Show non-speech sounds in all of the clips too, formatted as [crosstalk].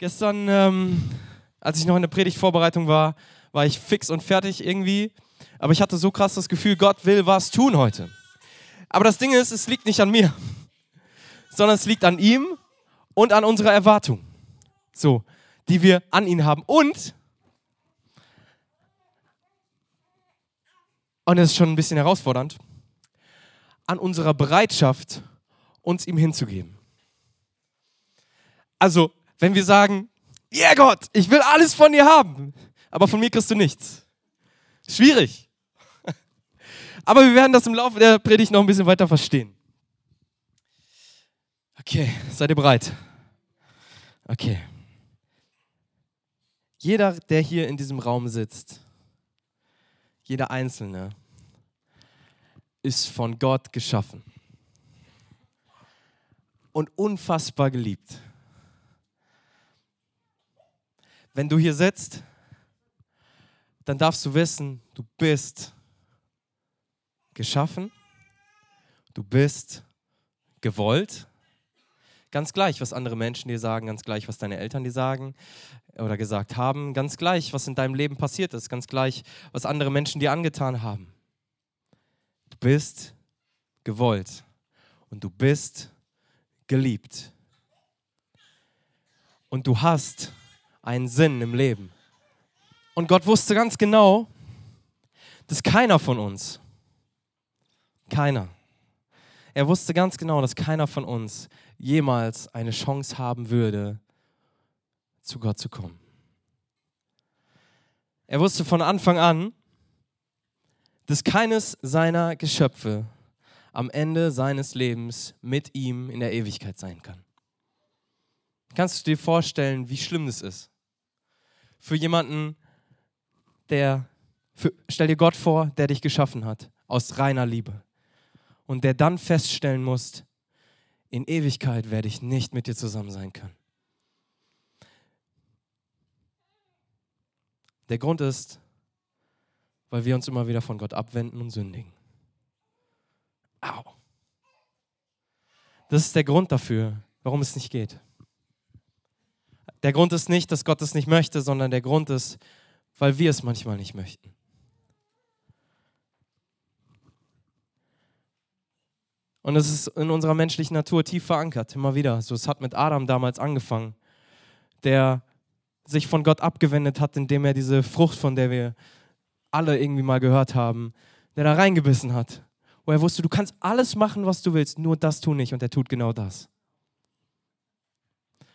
Gestern, ähm, als ich noch in der Predigtvorbereitung war, war ich fix und fertig irgendwie. Aber ich hatte so krass das Gefühl, Gott will was tun heute. Aber das Ding ist, es liegt nicht an mir, [laughs] sondern es liegt an ihm und an unserer Erwartung. So, die wir an ihn haben. Und, und das ist schon ein bisschen herausfordernd, an unserer Bereitschaft, uns ihm hinzugeben. Also, wenn wir sagen, ja yeah, Gott, ich will alles von dir haben, aber von mir kriegst du nichts. Schwierig. [laughs] Aber wir werden das im Laufe der Predigt noch ein bisschen weiter verstehen. Okay, seid ihr bereit? Okay. Jeder, der hier in diesem Raum sitzt, jeder Einzelne, ist von Gott geschaffen und unfassbar geliebt. Wenn du hier sitzt, dann darfst du wissen, du bist geschaffen, du bist gewollt. Ganz gleich, was andere Menschen dir sagen, ganz gleich, was deine Eltern dir sagen oder gesagt haben, ganz gleich, was in deinem Leben passiert ist, ganz gleich, was andere Menschen dir angetan haben. Du bist gewollt und du bist geliebt. Und du hast einen Sinn im Leben. Und Gott wusste ganz genau, dass keiner von uns, keiner, er wusste ganz genau, dass keiner von uns jemals eine Chance haben würde, zu Gott zu kommen. Er wusste von Anfang an, dass keines seiner Geschöpfe am Ende seines Lebens mit ihm in der Ewigkeit sein kann. Kannst du dir vorstellen, wie schlimm das ist? Für jemanden, der, für, stell dir Gott vor, der dich geschaffen hat, aus reiner Liebe. Und der dann feststellen muss, in Ewigkeit werde ich nicht mit dir zusammen sein können. Der Grund ist, weil wir uns immer wieder von Gott abwenden und sündigen. Au. Das ist der Grund dafür, warum es nicht geht. Der Grund ist nicht, dass Gott es nicht möchte, sondern der Grund ist, weil wir es manchmal nicht möchten. Und es ist in unserer menschlichen Natur tief verankert, immer wieder. So, es hat mit Adam damals angefangen, der sich von Gott abgewendet hat, indem er diese Frucht, von der wir alle irgendwie mal gehört haben, der da reingebissen hat. Wo er wusste, du kannst alles machen, was du willst, nur das tu nicht. Und er tut genau das.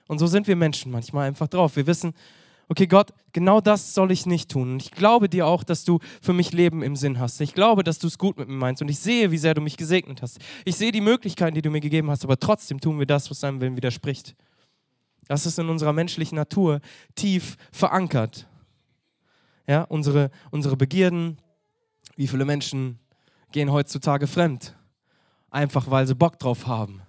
Und so sind wir Menschen manchmal einfach drauf. Wir wissen, okay, Gott, genau das soll ich nicht tun. Und ich glaube dir auch, dass du für mich Leben im Sinn hast. Ich glaube, dass du es gut mit mir meinst. Und ich sehe, wie sehr du mich gesegnet hast. Ich sehe die Möglichkeiten, die du mir gegeben hast. Aber trotzdem tun wir das, was deinem Willen widerspricht. Das ist in unserer menschlichen Natur tief verankert. Ja, unsere, unsere Begierden, wie viele Menschen gehen heutzutage fremd? Einfach weil sie Bock drauf haben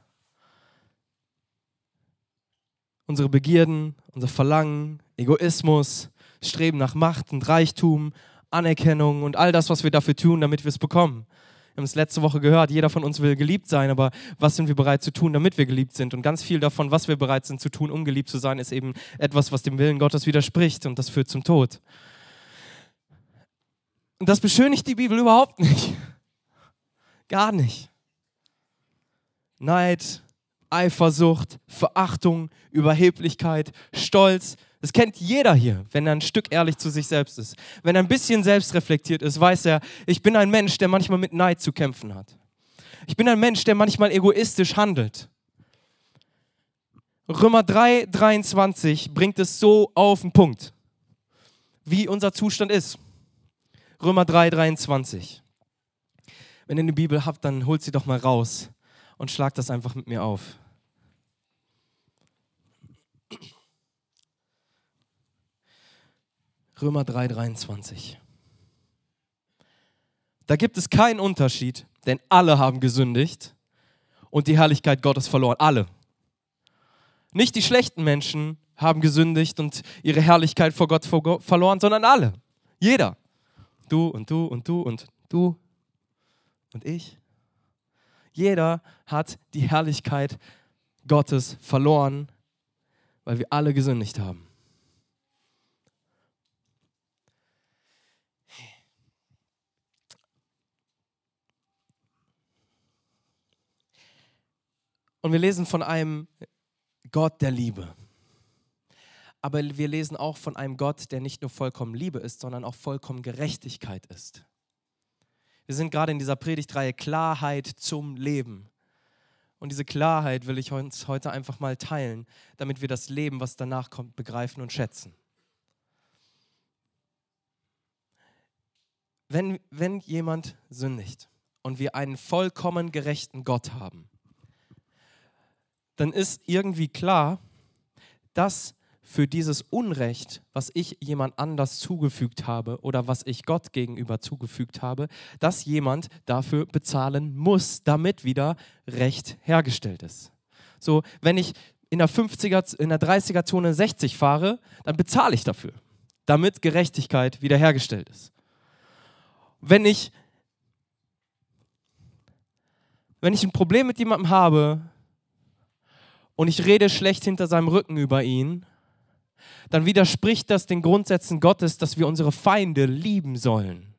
unsere Begierden, unser Verlangen, Egoismus, Streben nach Macht und Reichtum, Anerkennung und all das, was wir dafür tun, damit wir es bekommen. Wir haben es letzte Woche gehört, jeder von uns will geliebt sein, aber was sind wir bereit zu tun, damit wir geliebt sind? Und ganz viel davon, was wir bereit sind zu tun, um geliebt zu sein, ist eben etwas, was dem Willen Gottes widerspricht und das führt zum Tod. Und das beschönigt die Bibel überhaupt nicht. Gar nicht. Neid, Eifersucht, Verachtung, Überheblichkeit, Stolz. Das kennt jeder hier, wenn er ein Stück ehrlich zu sich selbst ist. Wenn er ein bisschen selbstreflektiert ist, weiß er, ich bin ein Mensch, der manchmal mit Neid zu kämpfen hat. Ich bin ein Mensch, der manchmal egoistisch handelt. Römer 3, 23 bringt es so auf den Punkt, wie unser Zustand ist. Römer 3, 23. Wenn ihr eine Bibel habt, dann holt sie doch mal raus und schlagt das einfach mit mir auf. Römer 3:23. Da gibt es keinen Unterschied, denn alle haben gesündigt und die Herrlichkeit Gottes verloren. Alle. Nicht die schlechten Menschen haben gesündigt und ihre Herrlichkeit vor Gott verloren, sondern alle. Jeder. Du und du und du und du und ich. Jeder hat die Herrlichkeit Gottes verloren, weil wir alle gesündigt haben. Und wir lesen von einem Gott der Liebe. Aber wir lesen auch von einem Gott, der nicht nur vollkommen Liebe ist, sondern auch vollkommen Gerechtigkeit ist. Wir sind gerade in dieser Predigtreihe Klarheit zum Leben. Und diese Klarheit will ich uns heute einfach mal teilen, damit wir das Leben, was danach kommt, begreifen und schätzen. Wenn, wenn jemand sündigt und wir einen vollkommen gerechten Gott haben, dann ist irgendwie klar, dass für dieses Unrecht, was ich jemand anders zugefügt habe oder was ich Gott gegenüber zugefügt habe, dass jemand dafür bezahlen muss, damit wieder Recht hergestellt ist. So, wenn ich in der 50er, in der 30er Zone 60 fahre, dann bezahle ich dafür, damit Gerechtigkeit wiederhergestellt ist. Wenn ich wenn ich ein Problem mit jemandem habe, und ich rede schlecht hinter seinem Rücken über ihn, dann widerspricht das den Grundsätzen Gottes, dass wir unsere Feinde lieben sollen.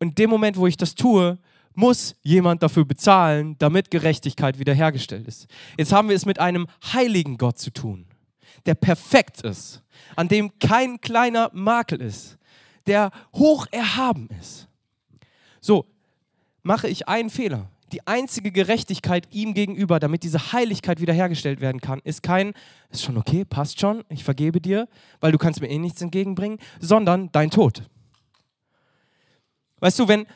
Und in dem Moment, wo ich das tue, muss jemand dafür bezahlen, damit Gerechtigkeit wiederhergestellt ist. Jetzt haben wir es mit einem heiligen Gott zu tun, der perfekt ist, an dem kein kleiner Makel ist, der hoch erhaben ist. So, mache ich einen Fehler, die einzige Gerechtigkeit ihm gegenüber, damit diese Heiligkeit wiederhergestellt werden kann, ist kein, ist schon okay, passt schon, ich vergebe dir, weil du kannst mir eh nichts entgegenbringen, sondern dein Tod. Weißt du, wenn,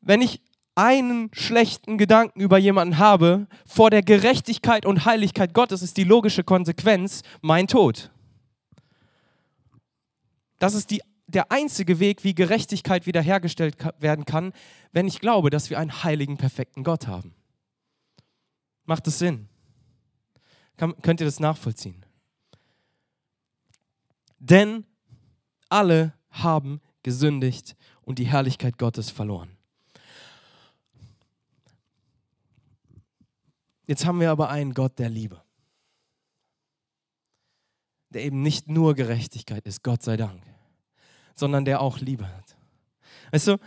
wenn ich einen schlechten Gedanken über jemanden habe, vor der Gerechtigkeit und Heiligkeit Gottes ist die logische Konsequenz mein Tod. Das ist die der einzige Weg, wie Gerechtigkeit wiederhergestellt werden kann, wenn ich glaube, dass wir einen heiligen, perfekten Gott haben. Macht das Sinn? Kann, könnt ihr das nachvollziehen? Denn alle haben gesündigt und die Herrlichkeit Gottes verloren. Jetzt haben wir aber einen Gott der Liebe, der eben nicht nur Gerechtigkeit ist, Gott sei Dank sondern der auch Liebe hat. Weißt du,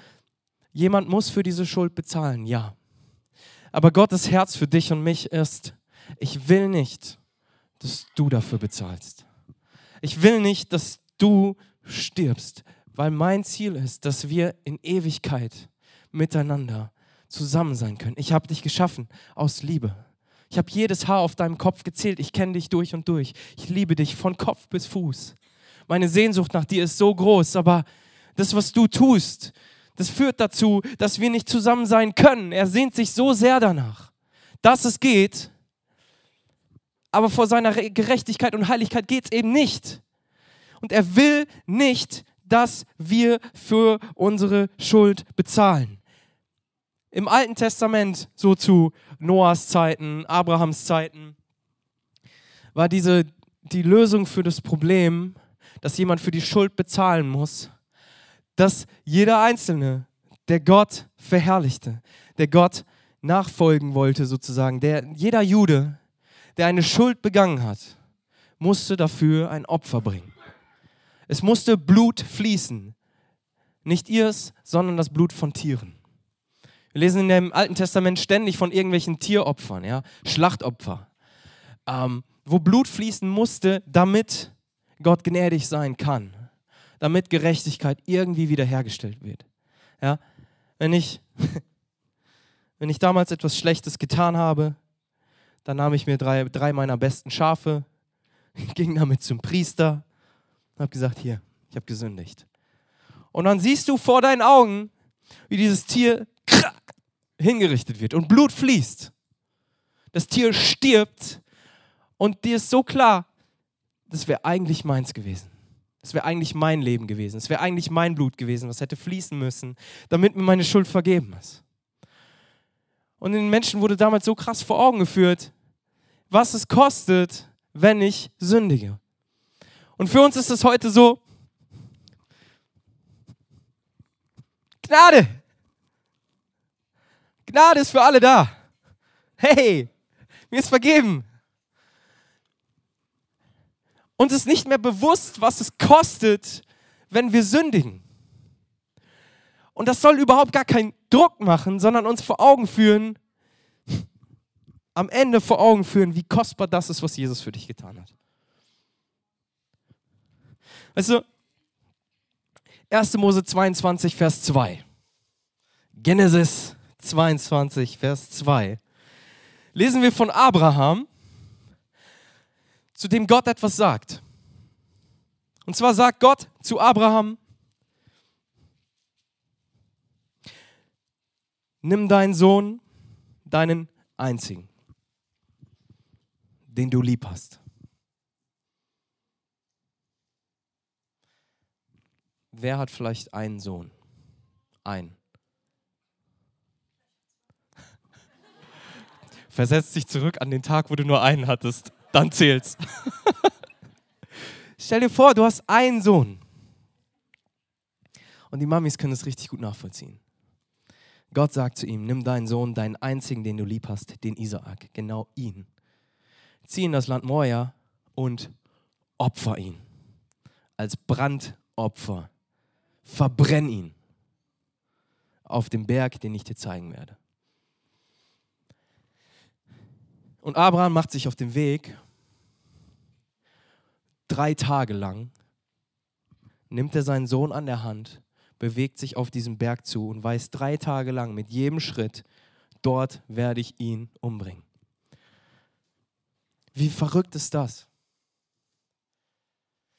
jemand muss für diese Schuld bezahlen, ja. Aber Gottes Herz für dich und mich ist, ich will nicht, dass du dafür bezahlst. Ich will nicht, dass du stirbst, weil mein Ziel ist, dass wir in Ewigkeit miteinander zusammen sein können. Ich habe dich geschaffen aus Liebe. Ich habe jedes Haar auf deinem Kopf gezählt. Ich kenne dich durch und durch. Ich liebe dich von Kopf bis Fuß meine Sehnsucht nach dir ist so groß, aber das, was du tust, das führt dazu, dass wir nicht zusammen sein können. Er sehnt sich so sehr danach, dass es geht, aber vor seiner Gerechtigkeit und Heiligkeit geht es eben nicht. Und er will nicht, dass wir für unsere Schuld bezahlen. Im Alten Testament, so zu Noahs Zeiten, Abrahams Zeiten, war diese die Lösung für das Problem, dass jemand für die Schuld bezahlen muss, dass jeder Einzelne, der Gott verherrlichte, der Gott nachfolgen wollte sozusagen, der, jeder Jude, der eine Schuld begangen hat, musste dafür ein Opfer bringen. Es musste Blut fließen. Nicht ihrs, sondern das Blut von Tieren. Wir lesen in dem Alten Testament ständig von irgendwelchen Tieropfern, ja, Schlachtopfer, ähm, wo Blut fließen musste, damit Gott gnädig sein kann, damit Gerechtigkeit irgendwie wiederhergestellt wird. Ja? Wenn, ich, [laughs] wenn ich damals etwas Schlechtes getan habe, dann nahm ich mir drei, drei meiner besten Schafe, [laughs] ging damit zum Priester und habe gesagt, hier, ich habe gesündigt. Und dann siehst du vor deinen Augen, wie dieses Tier hingerichtet wird und Blut fließt. Das Tier stirbt und dir ist so klar, das wäre eigentlich meins gewesen. Das wäre eigentlich mein Leben gewesen. Das wäre eigentlich mein Blut gewesen, was hätte fließen müssen, damit mir meine Schuld vergeben ist. Und den Menschen wurde damals so krass vor Augen geführt, was es kostet, wenn ich sündige. Und für uns ist es heute so, Gnade. Gnade ist für alle da. Hey, mir ist vergeben. Uns ist nicht mehr bewusst, was es kostet, wenn wir sündigen. Und das soll überhaupt gar keinen Druck machen, sondern uns vor Augen führen, am Ende vor Augen führen, wie kostbar das ist, was Jesus für dich getan hat. Weißt du, 1. Mose 22, Vers 2. Genesis 22, Vers 2. Lesen wir von Abraham, zu dem Gott etwas sagt. Und zwar sagt Gott zu Abraham, nimm deinen Sohn, deinen einzigen, den du lieb hast. Wer hat vielleicht einen Sohn? Ein. [laughs] Versetz dich zurück an den Tag, wo du nur einen hattest. Dann zählt's. [laughs] Stell dir vor, du hast einen Sohn. Und die Mamis können es richtig gut nachvollziehen. Gott sagt zu ihm, nimm deinen Sohn, deinen einzigen, den du lieb hast, den Isaak, genau ihn. Zieh in das Land Moria und opfer ihn als Brandopfer. Verbrenn ihn auf dem Berg, den ich dir zeigen werde. Und Abraham macht sich auf den Weg, drei Tage lang, nimmt er seinen Sohn an der Hand bewegt sich auf diesem Berg zu und weiß drei Tage lang mit jedem Schritt, dort werde ich ihn umbringen. Wie verrückt ist das?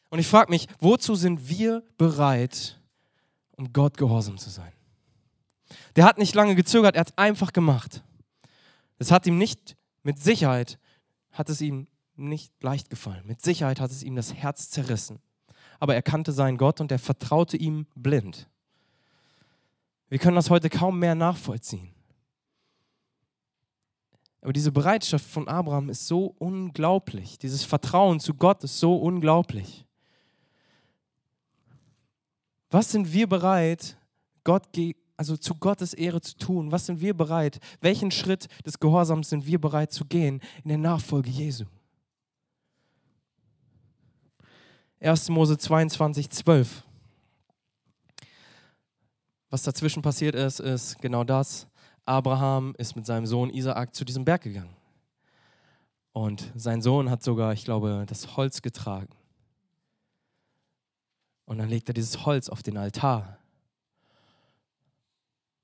Und ich frage mich, wozu sind wir bereit, um Gott gehorsam zu sein? Der hat nicht lange gezögert, er hat es einfach gemacht. Es hat ihm nicht, mit Sicherheit, hat es ihm nicht leicht gefallen. Mit Sicherheit hat es ihm das Herz zerrissen aber er kannte seinen Gott und er vertraute ihm blind. Wir können das heute kaum mehr nachvollziehen. Aber diese Bereitschaft von Abraham ist so unglaublich. Dieses Vertrauen zu Gott ist so unglaublich. Was sind wir bereit, Gott, also zu Gottes Ehre zu tun? Was sind wir bereit? Welchen Schritt des Gehorsams sind wir bereit zu gehen in der Nachfolge Jesu? 1. Mose 22, 12. Was dazwischen passiert ist, ist genau das. Abraham ist mit seinem Sohn Isaak zu diesem Berg gegangen. Und sein Sohn hat sogar, ich glaube, das Holz getragen. Und dann legt er dieses Holz auf den Altar.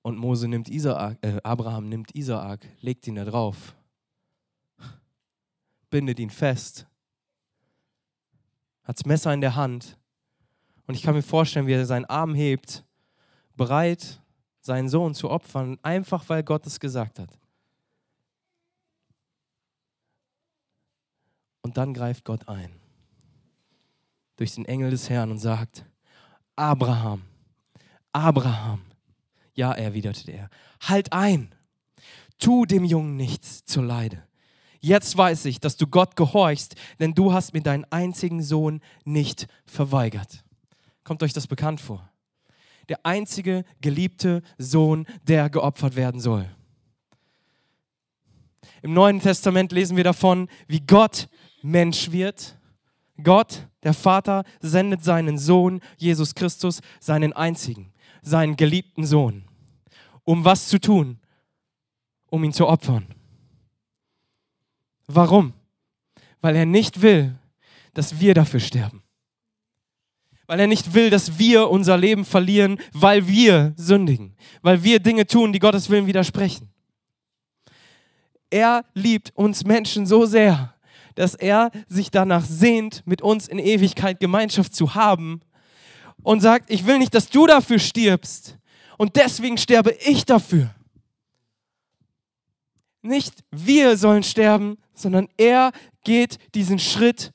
Und Mose nimmt Isaak, äh, Abraham nimmt Isaak, legt ihn da drauf, bindet ihn fest hat das Messer in der Hand. Und ich kann mir vorstellen, wie er seinen Arm hebt, bereit, seinen Sohn zu opfern, einfach weil Gott es gesagt hat. Und dann greift Gott ein durch den Engel des Herrn und sagt, Abraham, Abraham, ja, erwiderte er, halt ein, tu dem Jungen nichts zur Leide. Jetzt weiß ich, dass du Gott gehorchst, denn du hast mir deinen einzigen Sohn nicht verweigert. Kommt euch das bekannt vor? Der einzige geliebte Sohn, der geopfert werden soll. Im Neuen Testament lesen wir davon, wie Gott Mensch wird. Gott, der Vater, sendet seinen Sohn, Jesus Christus, seinen einzigen, seinen geliebten Sohn. Um was zu tun? Um ihn zu opfern. Warum? Weil er nicht will, dass wir dafür sterben. Weil er nicht will, dass wir unser Leben verlieren, weil wir sündigen, weil wir Dinge tun, die Gottes Willen widersprechen. Er liebt uns Menschen so sehr, dass er sich danach sehnt, mit uns in Ewigkeit Gemeinschaft zu haben und sagt, ich will nicht, dass du dafür stirbst und deswegen sterbe ich dafür. Nicht wir sollen sterben, sondern er geht diesen Schritt,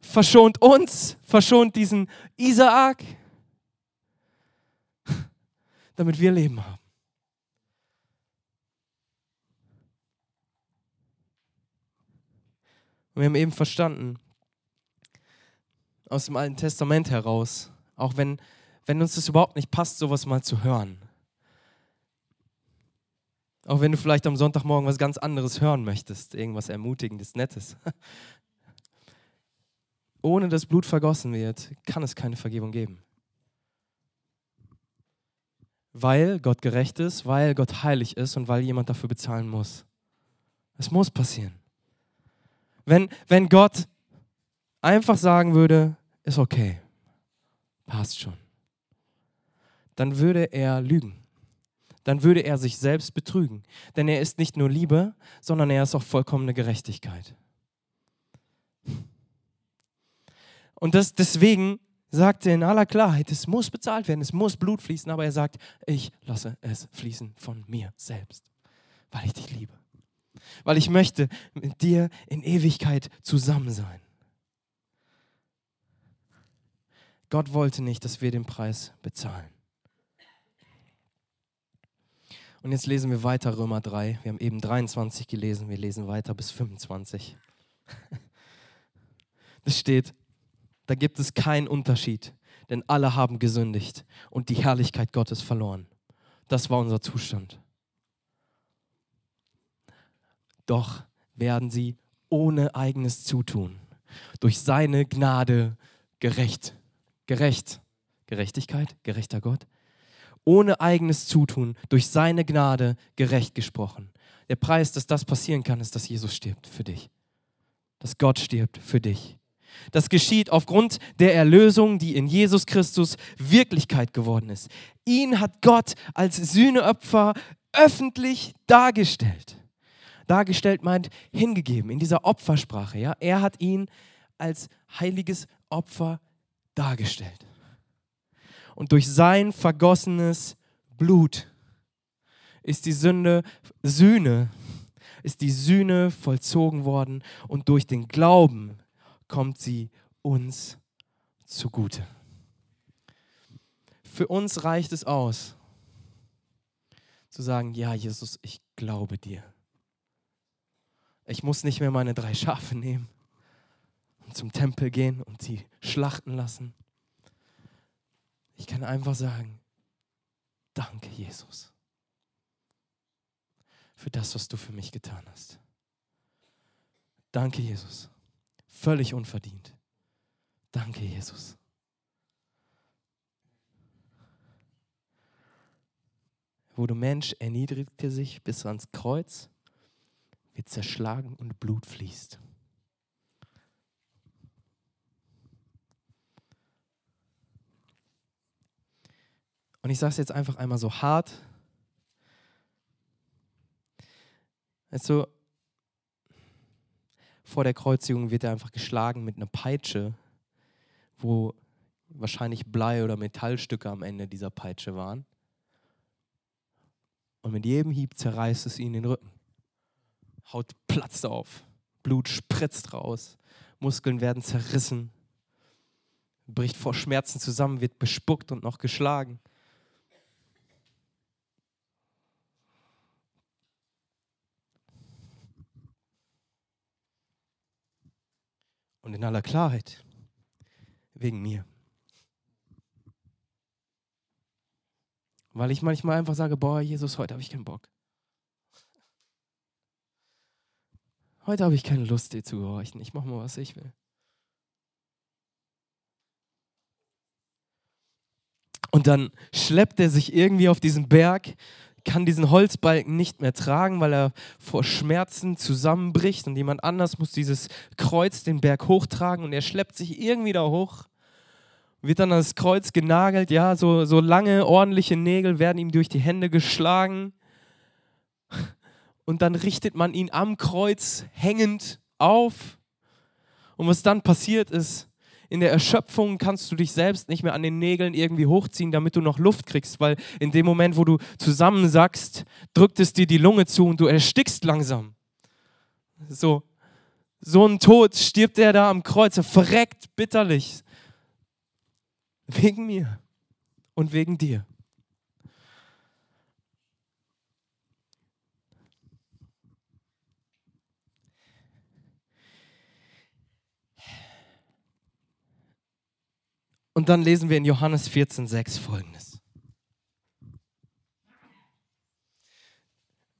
verschont uns, verschont diesen Isaak, [laughs] damit wir Leben haben. Wir haben eben verstanden, aus dem Alten Testament heraus, auch wenn, wenn uns das überhaupt nicht passt, sowas mal zu hören, auch wenn du vielleicht am Sonntagmorgen was ganz anderes hören möchtest, irgendwas Ermutigendes, Nettes. [laughs] ohne dass Blut vergossen wird, kann es keine Vergebung geben. Weil Gott gerecht ist, weil Gott heilig ist und weil jemand dafür bezahlen muss. Es muss passieren. Wenn, wenn Gott einfach sagen würde, ist okay, passt schon, dann würde er lügen. Dann würde er sich selbst betrügen. Denn er ist nicht nur Liebe, sondern er ist auch vollkommene Gerechtigkeit. Und das, deswegen sagt er in aller Klarheit, es muss bezahlt werden, es muss Blut fließen, aber er sagt, ich lasse es fließen von mir selbst, weil ich dich liebe. Weil ich möchte mit dir in Ewigkeit zusammen sein. Gott wollte nicht, dass wir den Preis bezahlen. Und jetzt lesen wir weiter Römer 3. Wir haben eben 23 gelesen, wir lesen weiter bis 25. [laughs] Es steht, da gibt es keinen Unterschied, denn alle haben gesündigt und die Herrlichkeit Gottes verloren. Das war unser Zustand. Doch werden sie ohne eigenes Zutun durch seine Gnade gerecht. Gerecht. Gerechtigkeit, gerechter Gott. Ohne eigenes Zutun durch seine Gnade gerecht gesprochen. Der Preis, dass das passieren kann, ist, dass Jesus stirbt für dich. Dass Gott stirbt für dich. Das geschieht aufgrund der Erlösung, die in Jesus Christus Wirklichkeit geworden ist. Ihn hat Gott als Sühneopfer öffentlich dargestellt. Dargestellt meint hingegeben in dieser Opfersprache. Ja? Er hat ihn als heiliges Opfer dargestellt. Und durch sein vergossenes Blut ist die Sünde, Sühne, ist die Sühne vollzogen worden und durch den Glauben kommt sie uns zugute. Für uns reicht es aus, zu sagen, ja Jesus, ich glaube dir. Ich muss nicht mehr meine drei Schafe nehmen zum Tempel gehen und sie schlachten lassen. Ich kann einfach sagen, danke Jesus für das, was du für mich getan hast. Danke Jesus Völlig unverdient. Danke, Jesus. Wo du Mensch erniedrigte sich bis ans Kreuz, wird zerschlagen und Blut fließt. Und ich sage es jetzt einfach einmal so hart. Du, vor der Kreuzigung wird er einfach geschlagen mit einer Peitsche, wo wahrscheinlich Blei- oder Metallstücke am Ende dieser Peitsche waren. Und mit jedem Hieb zerreißt es ihn den Rücken. Haut platzt auf, Blut spritzt raus, Muskeln werden zerrissen, bricht vor Schmerzen zusammen, wird bespuckt und noch geschlagen. Und in aller Klarheit, wegen mir. Weil ich manchmal einfach sage, boah, Jesus, heute habe ich keinen Bock. Heute habe ich keine Lust, dir zu gehorchen. Ich mache mal, was ich will. Und dann schleppt er sich irgendwie auf diesen Berg, kann diesen Holzbalken nicht mehr tragen, weil er vor Schmerzen zusammenbricht und jemand anders muss dieses Kreuz den Berg hochtragen und er schleppt sich irgendwie da hoch, wird dann an das Kreuz genagelt, ja, so, so lange ordentliche Nägel werden ihm durch die Hände geschlagen. Und dann richtet man ihn am Kreuz hängend auf. Und was dann passiert ist, in der Erschöpfung kannst du dich selbst nicht mehr an den Nägeln irgendwie hochziehen, damit du noch Luft kriegst, weil in dem Moment, wo du zusammensackst, drückt es dir die Lunge zu und du erstickst langsam. So, so ein Tod stirbt er da am Kreuz, er verreckt bitterlich. Wegen mir und wegen dir. Und dann lesen wir in Johannes 14,6 folgendes.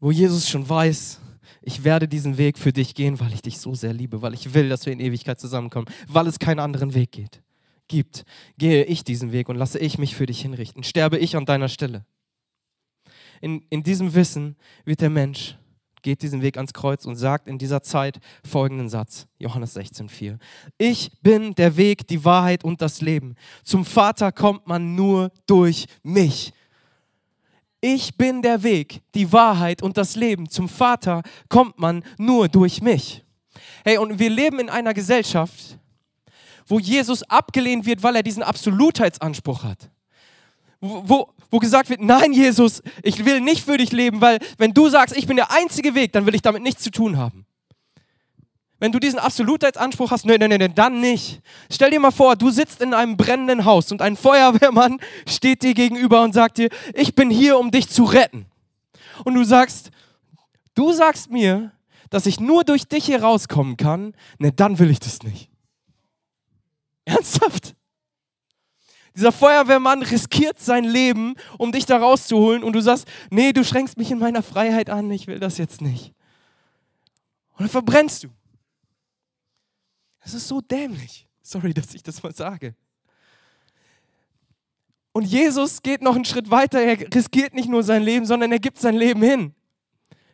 Wo Jesus schon weiß, ich werde diesen Weg für dich gehen, weil ich dich so sehr liebe, weil ich will, dass wir in Ewigkeit zusammenkommen, weil es keinen anderen Weg geht. Gibt, gehe ich diesen Weg und lasse ich mich für dich hinrichten. Sterbe ich an deiner Stelle. In, in diesem Wissen wird der Mensch geht diesen Weg ans Kreuz und sagt in dieser Zeit folgenden Satz, Johannes 16,4. Ich bin der Weg, die Wahrheit und das Leben. Zum Vater kommt man nur durch mich. Ich bin der Weg, die Wahrheit und das Leben. Zum Vater kommt man nur durch mich. Hey, und wir leben in einer Gesellschaft, wo Jesus abgelehnt wird, weil er diesen Absolutheitsanspruch hat wo, gesagt wird, nein Jesus, ich will nicht für dich leben, weil wenn du sagst, ich bin der einzige Weg, dann will ich damit nichts zu tun haben. Wenn du diesen Absolutheitsanspruch hast, nein, nein, nein, dann nicht. Stell dir mal vor, du sitzt in einem brennenden Haus und ein Feuerwehrmann [laughs] steht dir gegenüber und sagt dir, ich bin hier, um dich zu retten. Und du sagst, du sagst mir, dass ich nur durch dich hier rauskommen kann, ne, dann will ich das nicht. Ernsthaft? Dieser Feuerwehrmann riskiert sein Leben, um dich da rauszuholen und du sagst, nee, du schränkst mich in meiner Freiheit an, ich will das jetzt nicht. Und dann verbrennst du. Das ist so dämlich. Sorry, dass ich das mal sage. Und Jesus geht noch einen Schritt weiter. Er riskiert nicht nur sein Leben, sondern er gibt sein Leben hin.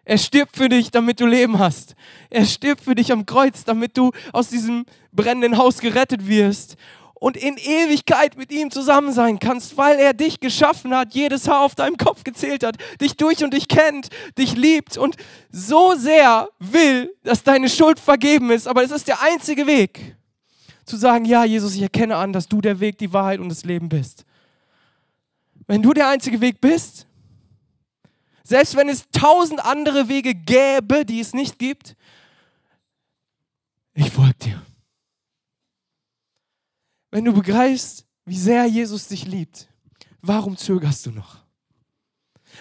Er stirbt für dich, damit du Leben hast. Er stirbt für dich am Kreuz, damit du aus diesem brennenden Haus gerettet wirst und in Ewigkeit mit ihm zusammen sein kannst, weil er dich geschaffen hat, jedes Haar auf deinem Kopf gezählt hat, dich durch und dich kennt, dich liebt und so sehr will, dass deine Schuld vergeben ist. Aber es ist der einzige Weg, zu sagen, ja, Jesus, ich erkenne an, dass du der Weg, die Wahrheit und das Leben bist. Wenn du der einzige Weg bist, selbst wenn es tausend andere Wege gäbe, die es nicht gibt, ich folge dir. Wenn du begreifst, wie sehr Jesus dich liebt, warum zögerst du noch?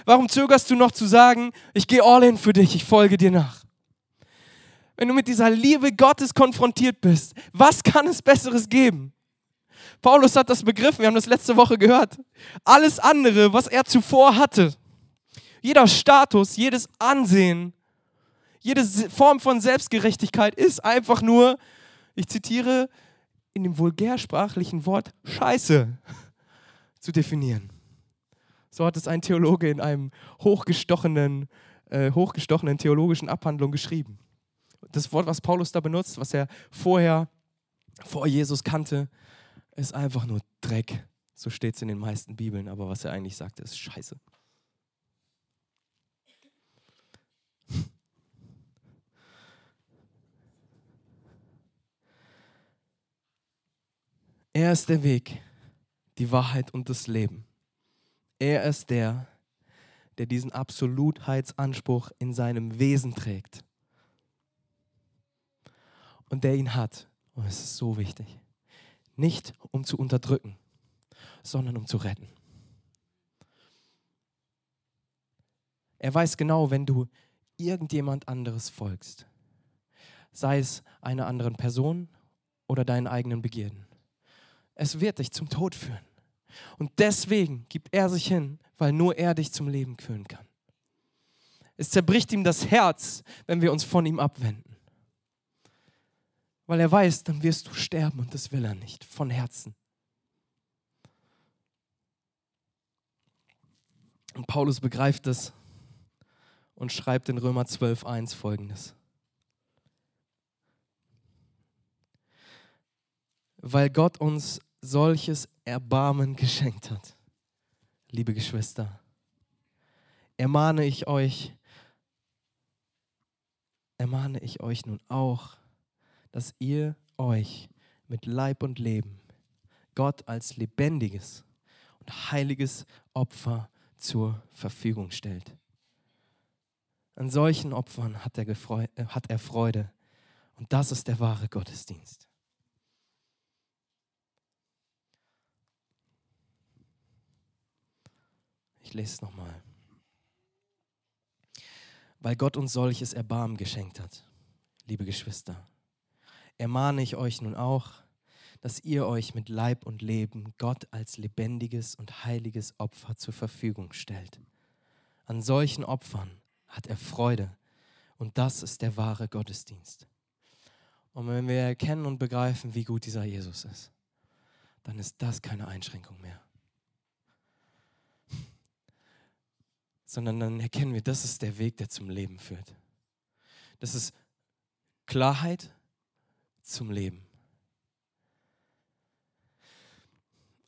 Warum zögerst du noch zu sagen, ich gehe all in für dich, ich folge dir nach? Wenn du mit dieser Liebe Gottes konfrontiert bist, was kann es Besseres geben? Paulus hat das begriffen, wir haben das letzte Woche gehört. Alles andere, was er zuvor hatte, jeder Status, jedes Ansehen, jede Form von Selbstgerechtigkeit ist einfach nur, ich zitiere, in dem vulgärsprachlichen Wort Scheiße [laughs] zu definieren. So hat es ein Theologe in einem hochgestochenen, äh, hochgestochenen theologischen Abhandlung geschrieben. Das Wort, was Paulus da benutzt, was er vorher vor Jesus kannte, ist einfach nur Dreck. So steht es in den meisten Bibeln, aber was er eigentlich sagte, ist Scheiße. Er ist der Weg, die Wahrheit und das Leben. Er ist der, der diesen Absolutheitsanspruch in seinem Wesen trägt. Und der ihn hat, und es ist so wichtig, nicht um zu unterdrücken, sondern um zu retten. Er weiß genau, wenn du irgendjemand anderes folgst, sei es einer anderen Person oder deinen eigenen Begierden, es wird dich zum Tod führen. Und deswegen gibt er sich hin, weil nur er dich zum Leben führen kann. Es zerbricht ihm das Herz, wenn wir uns von ihm abwenden. Weil er weiß, dann wirst du sterben und das will er nicht, von Herzen. Und Paulus begreift es und schreibt in Römer 12.1 folgendes. Weil Gott uns solches Erbarmen geschenkt hat. Liebe Geschwister, ermahne ich euch, ermahne ich euch nun auch, dass ihr euch mit Leib und Leben Gott als lebendiges und heiliges Opfer zur Verfügung stellt. An solchen Opfern hat er, hat er Freude und das ist der wahre Gottesdienst. Ich lese es nochmal. Weil Gott uns solches Erbarmen geschenkt hat, liebe Geschwister, ermahne ich euch nun auch, dass ihr euch mit Leib und Leben Gott als lebendiges und heiliges Opfer zur Verfügung stellt. An solchen Opfern hat er Freude Und das ist der wahre Gottesdienst. Und wenn wir erkennen und begreifen, wie gut dieser Jesus ist, dann ist das keine Einschränkung mehr. Sondern dann erkennen wir, das ist der Weg, der zum Leben führt. Das ist Klarheit zum Leben.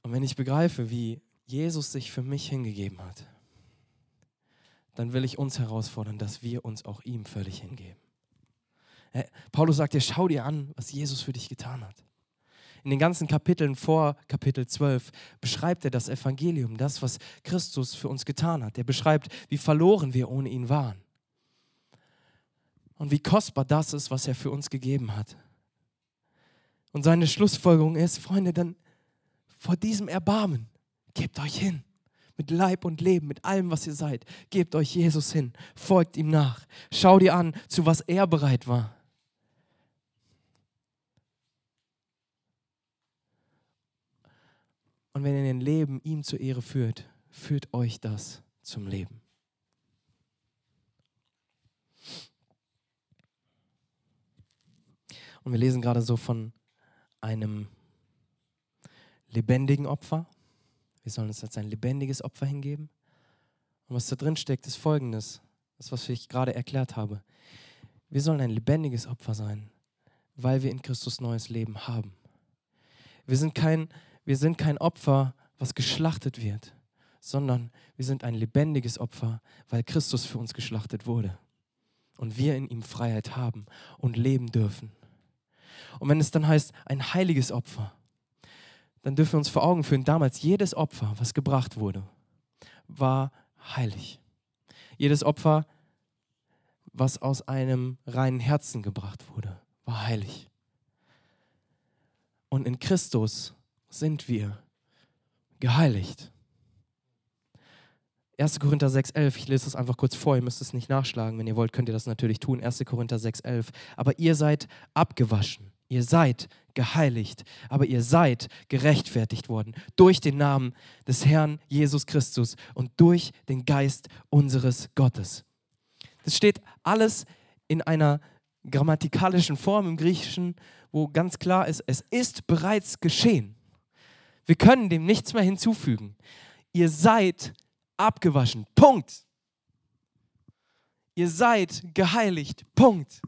Und wenn ich begreife, wie Jesus sich für mich hingegeben hat, dann will ich uns herausfordern, dass wir uns auch ihm völlig hingeben. Paulus sagt dir, schau dir an, was Jesus für dich getan hat. In den ganzen Kapiteln vor Kapitel 12 beschreibt er das Evangelium, das, was Christus für uns getan hat. Er beschreibt, wie verloren wir ohne ihn waren. Und wie kostbar das ist, was er für uns gegeben hat. Und seine Schlussfolgerung ist, Freunde, dann vor diesem Erbarmen, gebt euch hin. Mit Leib und Leben, mit allem, was ihr seid. Gebt euch Jesus hin. Folgt ihm nach. Schau dir an, zu was er bereit war. Und wenn ihr ein Leben ihm zur Ehre führt, führt euch das zum Leben. Und wir lesen gerade so von einem lebendigen Opfer. Wir sollen uns als ein lebendiges Opfer hingeben. Und was da drin steckt, ist folgendes: Das, was ich gerade erklärt habe. Wir sollen ein lebendiges Opfer sein, weil wir in Christus neues Leben haben. Wir sind kein, wir sind kein Opfer, was geschlachtet wird, sondern wir sind ein lebendiges Opfer, weil Christus für uns geschlachtet wurde und wir in ihm Freiheit haben und leben dürfen. Und wenn es dann heißt, ein heiliges Opfer, dann dürfen wir uns vor Augen führen, damals jedes Opfer, was gebracht wurde, war heilig. Jedes Opfer, was aus einem reinen Herzen gebracht wurde, war heilig. Und in Christus sind wir geheiligt. 1. Korinther 6,11, ich lese das einfach kurz vor, ihr müsst es nicht nachschlagen, wenn ihr wollt, könnt ihr das natürlich tun. 1. Korinther 6,11. Aber ihr seid abgewaschen, ihr seid geheiligt, aber ihr seid gerechtfertigt worden durch den Namen des Herrn Jesus Christus und durch den Geist unseres Gottes. Das steht alles in einer grammatikalischen Form im Griechischen, wo ganz klar ist, es ist bereits geschehen. Wir können dem nichts mehr hinzufügen. Ihr seid abgewaschen. Punkt. Ihr seid geheiligt. Punkt.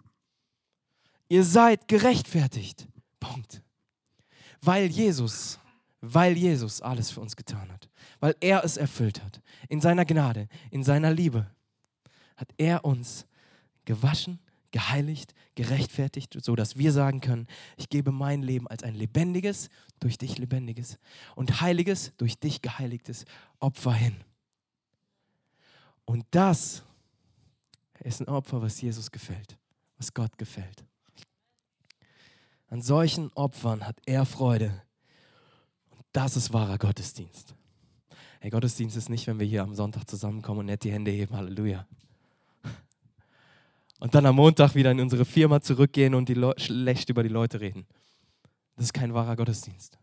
Ihr seid gerechtfertigt. Punkt. Weil Jesus, weil Jesus alles für uns getan hat, weil er es erfüllt hat, in seiner Gnade, in seiner Liebe, hat er uns gewaschen, geheiligt, gerechtfertigt, so dass wir sagen können, ich gebe mein Leben als ein lebendiges, durch dich lebendiges und heiliges, durch dich geheiligtes Opfer hin. Und das ist ein Opfer, was Jesus gefällt, was Gott gefällt. An solchen Opfern hat er Freude. Und das ist wahrer Gottesdienst. Hey, Gottesdienst ist nicht, wenn wir hier am Sonntag zusammenkommen und nett die Hände heben. Halleluja und dann am Montag wieder in unsere Firma zurückgehen und die schlecht über die Leute reden. Das ist kein wahrer Gottesdienst.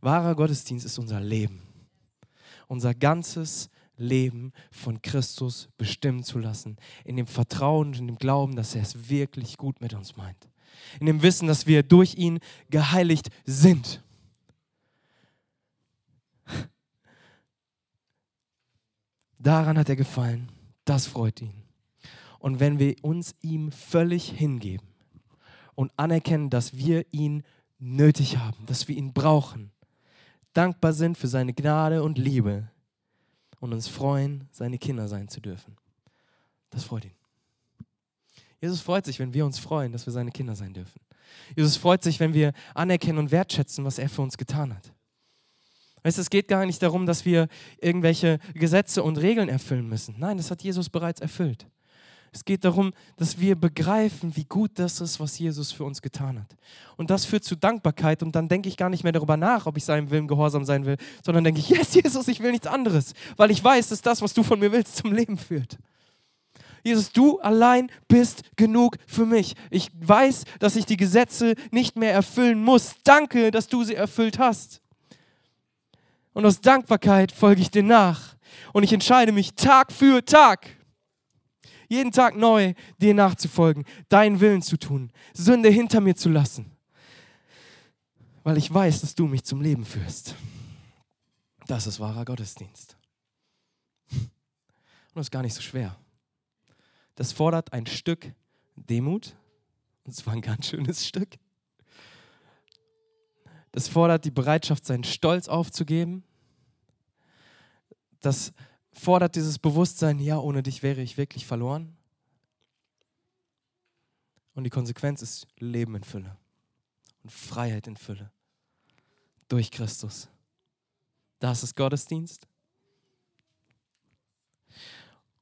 Wahrer Gottesdienst ist unser Leben. Unser ganzes Leben von Christus bestimmen zu lassen. In dem Vertrauen und in dem Glauben, dass er es wirklich gut mit uns meint. In dem Wissen, dass wir durch ihn geheiligt sind. Daran hat er gefallen. Das freut ihn. Und wenn wir uns ihm völlig hingeben und anerkennen, dass wir ihn nötig haben, dass wir ihn brauchen, dankbar sind für seine Gnade und Liebe und uns freuen, seine Kinder sein zu dürfen. Das freut ihn. Jesus freut sich, wenn wir uns freuen, dass wir seine Kinder sein dürfen. Jesus freut sich, wenn wir anerkennen und wertschätzen, was er für uns getan hat. Weißt, es geht gar nicht darum, dass wir irgendwelche Gesetze und Regeln erfüllen müssen. Nein, das hat Jesus bereits erfüllt. Es geht darum, dass wir begreifen, wie gut das ist, was Jesus für uns getan hat. Und das führt zu Dankbarkeit. Und dann denke ich gar nicht mehr darüber nach, ob ich seinem Willen gehorsam sein will, sondern denke ich, yes, Jesus, ich will nichts anderes, weil ich weiß, dass das, was du von mir willst, zum Leben führt. Jesus, du allein bist genug für mich. Ich weiß, dass ich die Gesetze nicht mehr erfüllen muss. Danke, dass du sie erfüllt hast. Und aus Dankbarkeit folge ich dir nach. Und ich entscheide mich Tag für Tag jeden Tag neu dir nachzufolgen, deinen Willen zu tun, Sünde hinter mir zu lassen, weil ich weiß, dass du mich zum Leben führst. Das ist wahrer Gottesdienst. Und das ist gar nicht so schwer. Das fordert ein Stück Demut, und zwar ein ganz schönes Stück. Das fordert die Bereitschaft, seinen Stolz aufzugeben. Das fordert dieses Bewusstsein, ja, ohne dich wäre ich wirklich verloren. Und die Konsequenz ist Leben in Fülle und Freiheit in Fülle durch Christus. Das ist Gottesdienst.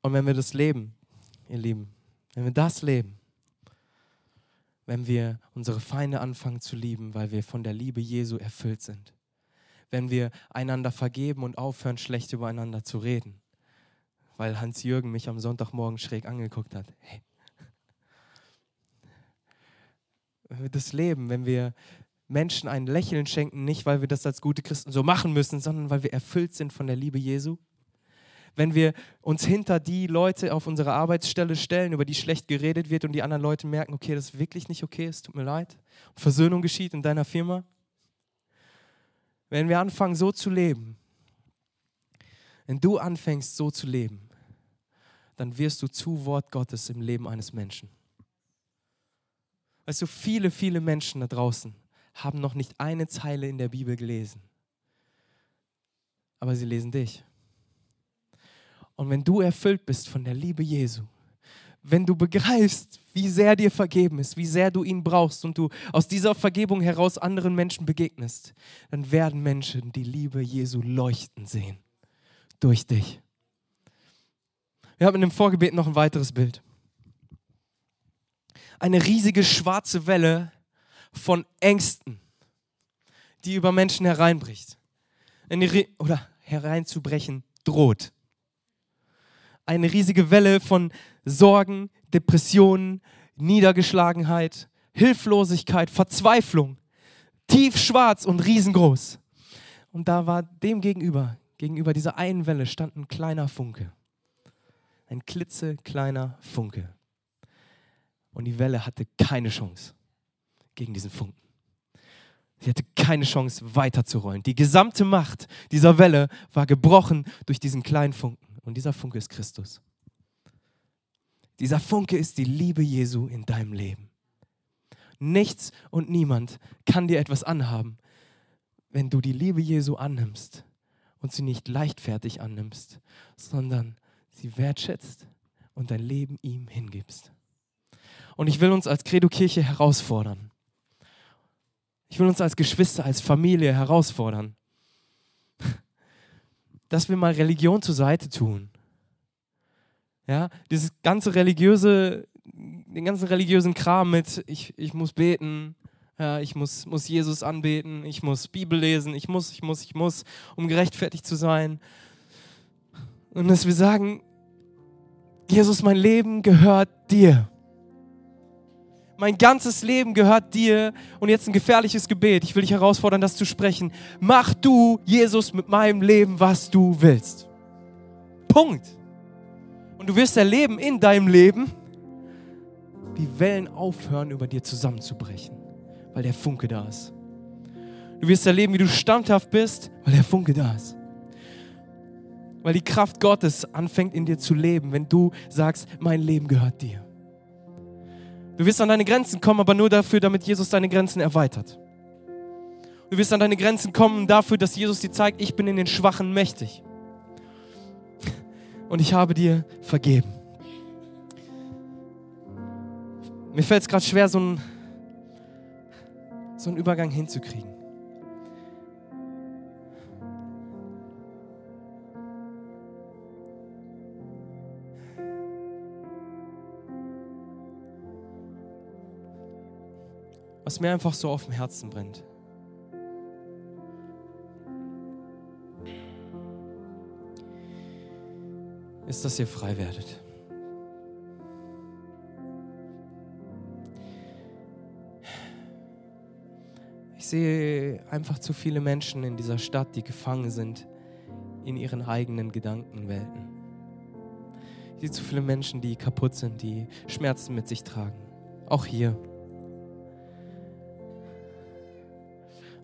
Und wenn wir das leben, ihr Lieben, wenn wir das leben, wenn wir unsere Feinde anfangen zu lieben, weil wir von der Liebe Jesu erfüllt sind, wenn wir einander vergeben und aufhören, schlecht übereinander zu reden, weil Hans-Jürgen mich am Sonntagmorgen schräg angeguckt hat. Hey. Das leben, wenn wir Menschen ein Lächeln schenken, nicht weil wir das als gute Christen so machen müssen, sondern weil wir erfüllt sind von der Liebe Jesu. Wenn wir uns hinter die Leute auf unserer Arbeitsstelle stellen, über die schlecht geredet wird und die anderen Leute merken, okay, das ist wirklich nicht okay, es tut mir leid. Versöhnung geschieht in deiner Firma. Wenn wir anfangen, so zu leben, wenn du anfängst, so zu leben, dann wirst du zu Wort Gottes im Leben eines Menschen. Weißt du, viele, viele Menschen da draußen haben noch nicht eine Zeile in der Bibel gelesen. Aber sie lesen dich. Und wenn du erfüllt bist von der Liebe Jesu, wenn du begreifst, wie sehr dir vergeben ist, wie sehr du ihn brauchst und du aus dieser Vergebung heraus anderen Menschen begegnest, dann werden Menschen die Liebe Jesu leuchten sehen durch dich. Wir haben in dem Vorgebet noch ein weiteres Bild. Eine riesige schwarze Welle von Ängsten, die über Menschen hereinbricht. oder hereinzubrechen droht. Eine riesige Welle von Sorgen, Depressionen, Niedergeschlagenheit, Hilflosigkeit, Verzweiflung. Tiefschwarz und riesengroß. Und da war dem gegenüber, gegenüber dieser einen Welle, stand ein kleiner Funke. Ein klitzekleiner Funke. Und die Welle hatte keine Chance gegen diesen Funken. Sie hatte keine Chance weiterzurollen. Die gesamte Macht dieser Welle war gebrochen durch diesen kleinen Funken. Und dieser Funke ist Christus. Dieser Funke ist die Liebe Jesu in deinem Leben. Nichts und niemand kann dir etwas anhaben, wenn du die Liebe Jesu annimmst und sie nicht leichtfertig annimmst, sondern sie wertschätzt und dein Leben ihm hingibst. Und ich will uns als Credo-Kirche herausfordern. Ich will uns als Geschwister, als Familie herausfordern, [laughs] dass wir mal Religion zur Seite tun. Ja, dieses ganze religiöse, den ganzen religiösen Kram mit, ich, ich muss beten, ja, ich muss, muss Jesus anbeten, ich muss Bibel lesen, ich muss, ich muss, ich muss, um gerechtfertigt zu sein. Und dass wir sagen, Jesus, mein Leben gehört dir. Mein ganzes Leben gehört dir. Und jetzt ein gefährliches Gebet. Ich will dich herausfordern, das zu sprechen. Mach du, Jesus, mit meinem Leben, was du willst. Punkt. Und du wirst erleben in deinem Leben, wie Wellen aufhören, über dir zusammenzubrechen weil der Funke da ist. Du wirst erleben, wie du standhaft bist, weil der Funke da ist. Weil die Kraft Gottes anfängt in dir zu leben, wenn du sagst, mein Leben gehört dir. Du wirst an deine Grenzen kommen, aber nur dafür, damit Jesus deine Grenzen erweitert. Du wirst an deine Grenzen kommen dafür, dass Jesus dir zeigt, ich bin in den Schwachen mächtig. Und ich habe dir vergeben. Mir fällt es gerade schwer, so ein so einen Übergang hinzukriegen. Was mir einfach so auf dem Herzen brennt. ist, dass ihr frei werdet. sehe einfach zu viele Menschen in dieser Stadt, die gefangen sind in ihren eigenen Gedankenwelten. Ich sehe zu viele Menschen, die kaputt sind, die Schmerzen mit sich tragen. Auch hier.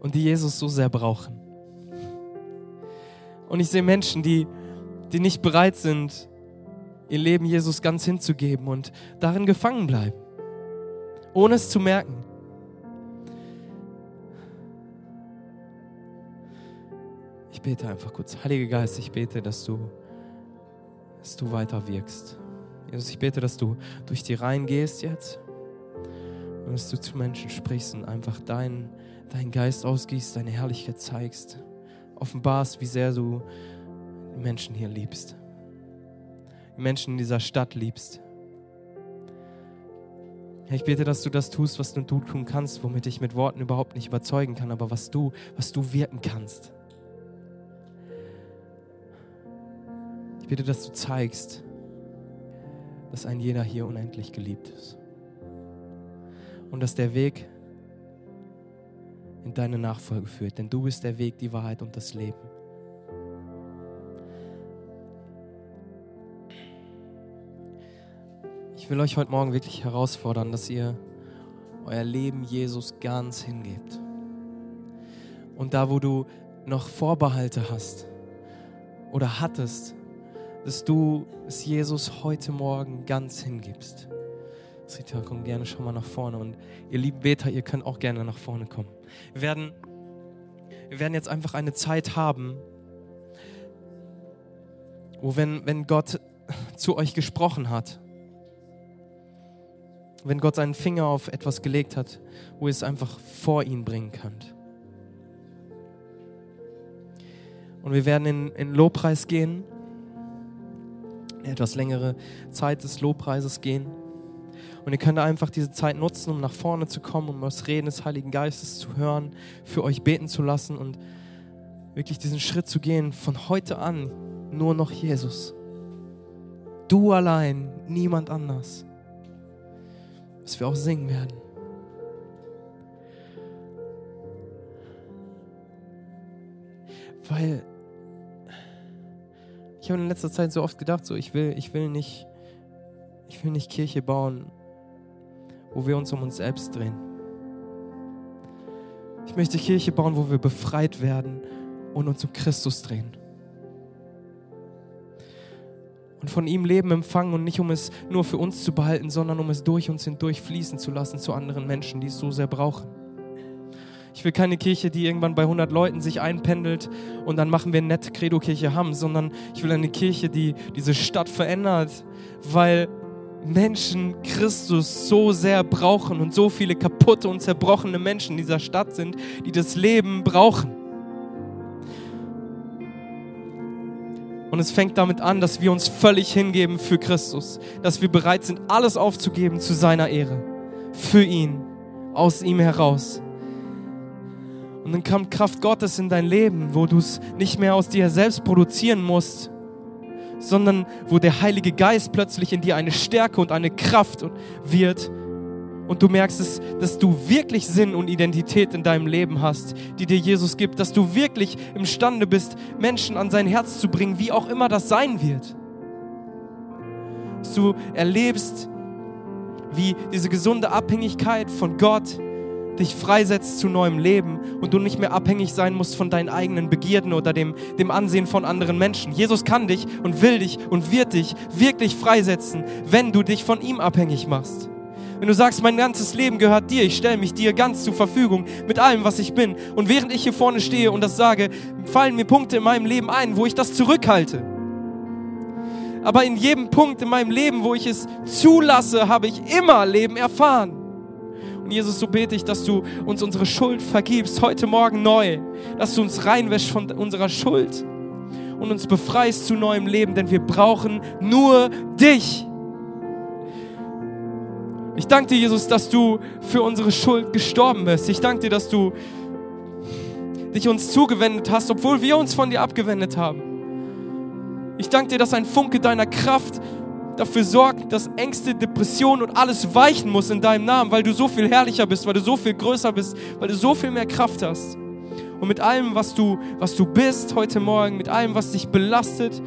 Und die Jesus so sehr brauchen. Und ich sehe Menschen, die, die nicht bereit sind, ihr Leben Jesus ganz hinzugeben und darin gefangen bleiben, ohne es zu merken. Ich bete einfach kurz. Heiliger Geist, ich bete, dass du, dass du weiter wirkst. Jesus, ich bete, dass du durch die Reihen gehst jetzt und dass du zu Menschen sprichst und einfach deinen dein Geist ausgießt, deine Herrlichkeit zeigst, offenbarst, wie sehr du die Menschen hier liebst, die Menschen in dieser Stadt liebst. Ich bete, dass du das tust, was du tun kannst, womit ich mit Worten überhaupt nicht überzeugen kann, aber was du, was du wirken kannst. Ich bitte, dass du zeigst, dass ein jeder hier unendlich geliebt ist. Und dass der Weg in deine Nachfolge führt. Denn du bist der Weg, die Wahrheit und das Leben. Ich will euch heute Morgen wirklich herausfordern, dass ihr euer Leben Jesus ganz hingebt. Und da, wo du noch Vorbehalte hast oder hattest, dass du es Jesus heute Morgen ganz hingibst. Rita, komm gerne schon mal nach vorne. Und ihr lieben Beter, ihr könnt auch gerne nach vorne kommen. Wir werden, wir werden jetzt einfach eine Zeit haben, wo wenn, wenn Gott zu euch gesprochen hat, wenn Gott seinen Finger auf etwas gelegt hat, wo ihr es einfach vor ihn bringen könnt. Und wir werden in, in Lobpreis gehen etwas längere Zeit des Lobpreises gehen. Und ihr könnt einfach diese Zeit nutzen, um nach vorne zu kommen, um das Reden des Heiligen Geistes zu hören, für euch beten zu lassen und wirklich diesen Schritt zu gehen, von heute an nur noch Jesus. Du allein, niemand anders. Was wir auch singen werden. Weil ich habe in letzter Zeit so oft gedacht, so ich will, ich will nicht, ich will nicht Kirche bauen, wo wir uns um uns selbst drehen. Ich möchte Kirche bauen, wo wir befreit werden und uns um Christus drehen. Und von ihm Leben empfangen und nicht um es nur für uns zu behalten, sondern um es durch uns hindurch fließen zu lassen zu anderen Menschen, die es so sehr brauchen. Ich will keine Kirche, die irgendwann bei 100 Leuten sich einpendelt und dann machen wir nett Credo-Kirche haben, sondern ich will eine Kirche, die diese Stadt verändert, weil Menschen Christus so sehr brauchen und so viele kaputte und zerbrochene Menschen in dieser Stadt sind, die das Leben brauchen. Und es fängt damit an, dass wir uns völlig hingeben für Christus, dass wir bereit sind, alles aufzugeben zu seiner Ehre, für ihn, aus ihm heraus. Und dann kommt Kraft Gottes in dein Leben, wo du es nicht mehr aus dir selbst produzieren musst, sondern wo der Heilige Geist plötzlich in dir eine Stärke und eine Kraft wird. Und du merkst es, dass du wirklich Sinn und Identität in deinem Leben hast, die dir Jesus gibt, dass du wirklich imstande bist, Menschen an sein Herz zu bringen, wie auch immer das sein wird. Dass du erlebst, wie diese gesunde Abhängigkeit von Gott dich freisetzt zu neuem Leben und du nicht mehr abhängig sein musst von deinen eigenen Begierden oder dem, dem Ansehen von anderen Menschen. Jesus kann dich und will dich und wird dich wirklich freisetzen, wenn du dich von ihm abhängig machst. Wenn du sagst, mein ganzes Leben gehört dir, ich stelle mich dir ganz zur Verfügung mit allem, was ich bin. Und während ich hier vorne stehe und das sage, fallen mir Punkte in meinem Leben ein, wo ich das zurückhalte. Aber in jedem Punkt in meinem Leben, wo ich es zulasse, habe ich immer Leben erfahren. Und Jesus, so bete ich, dass du uns unsere Schuld vergibst, heute Morgen neu, dass du uns reinwäschst von unserer Schuld und uns befreist zu neuem Leben, denn wir brauchen nur dich. Ich danke dir, Jesus, dass du für unsere Schuld gestorben bist. Ich danke dir, dass du dich uns zugewendet hast, obwohl wir uns von dir abgewendet haben. Ich danke dir, dass ein Funke deiner Kraft dafür sorgt, dass Ängste, Depressionen und alles weichen muss in deinem Namen, weil du so viel herrlicher bist, weil du so viel größer bist, weil du so viel mehr Kraft hast. Und mit allem, was du, was du bist heute Morgen, mit allem, was dich belastet,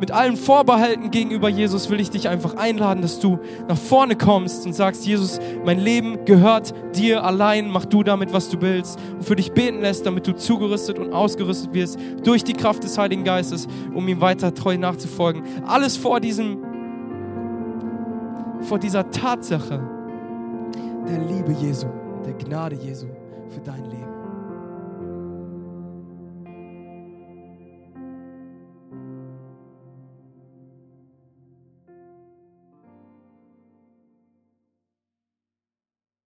mit allen Vorbehalten gegenüber Jesus will ich dich einfach einladen, dass du nach vorne kommst und sagst, Jesus, mein Leben gehört dir allein, mach du damit, was du willst und für dich beten lässt, damit du zugerüstet und ausgerüstet wirst durch die Kraft des Heiligen Geistes, um ihm weiter treu nachzufolgen. Alles vor diesem, vor dieser Tatsache der Liebe Jesu, der Gnade Jesu.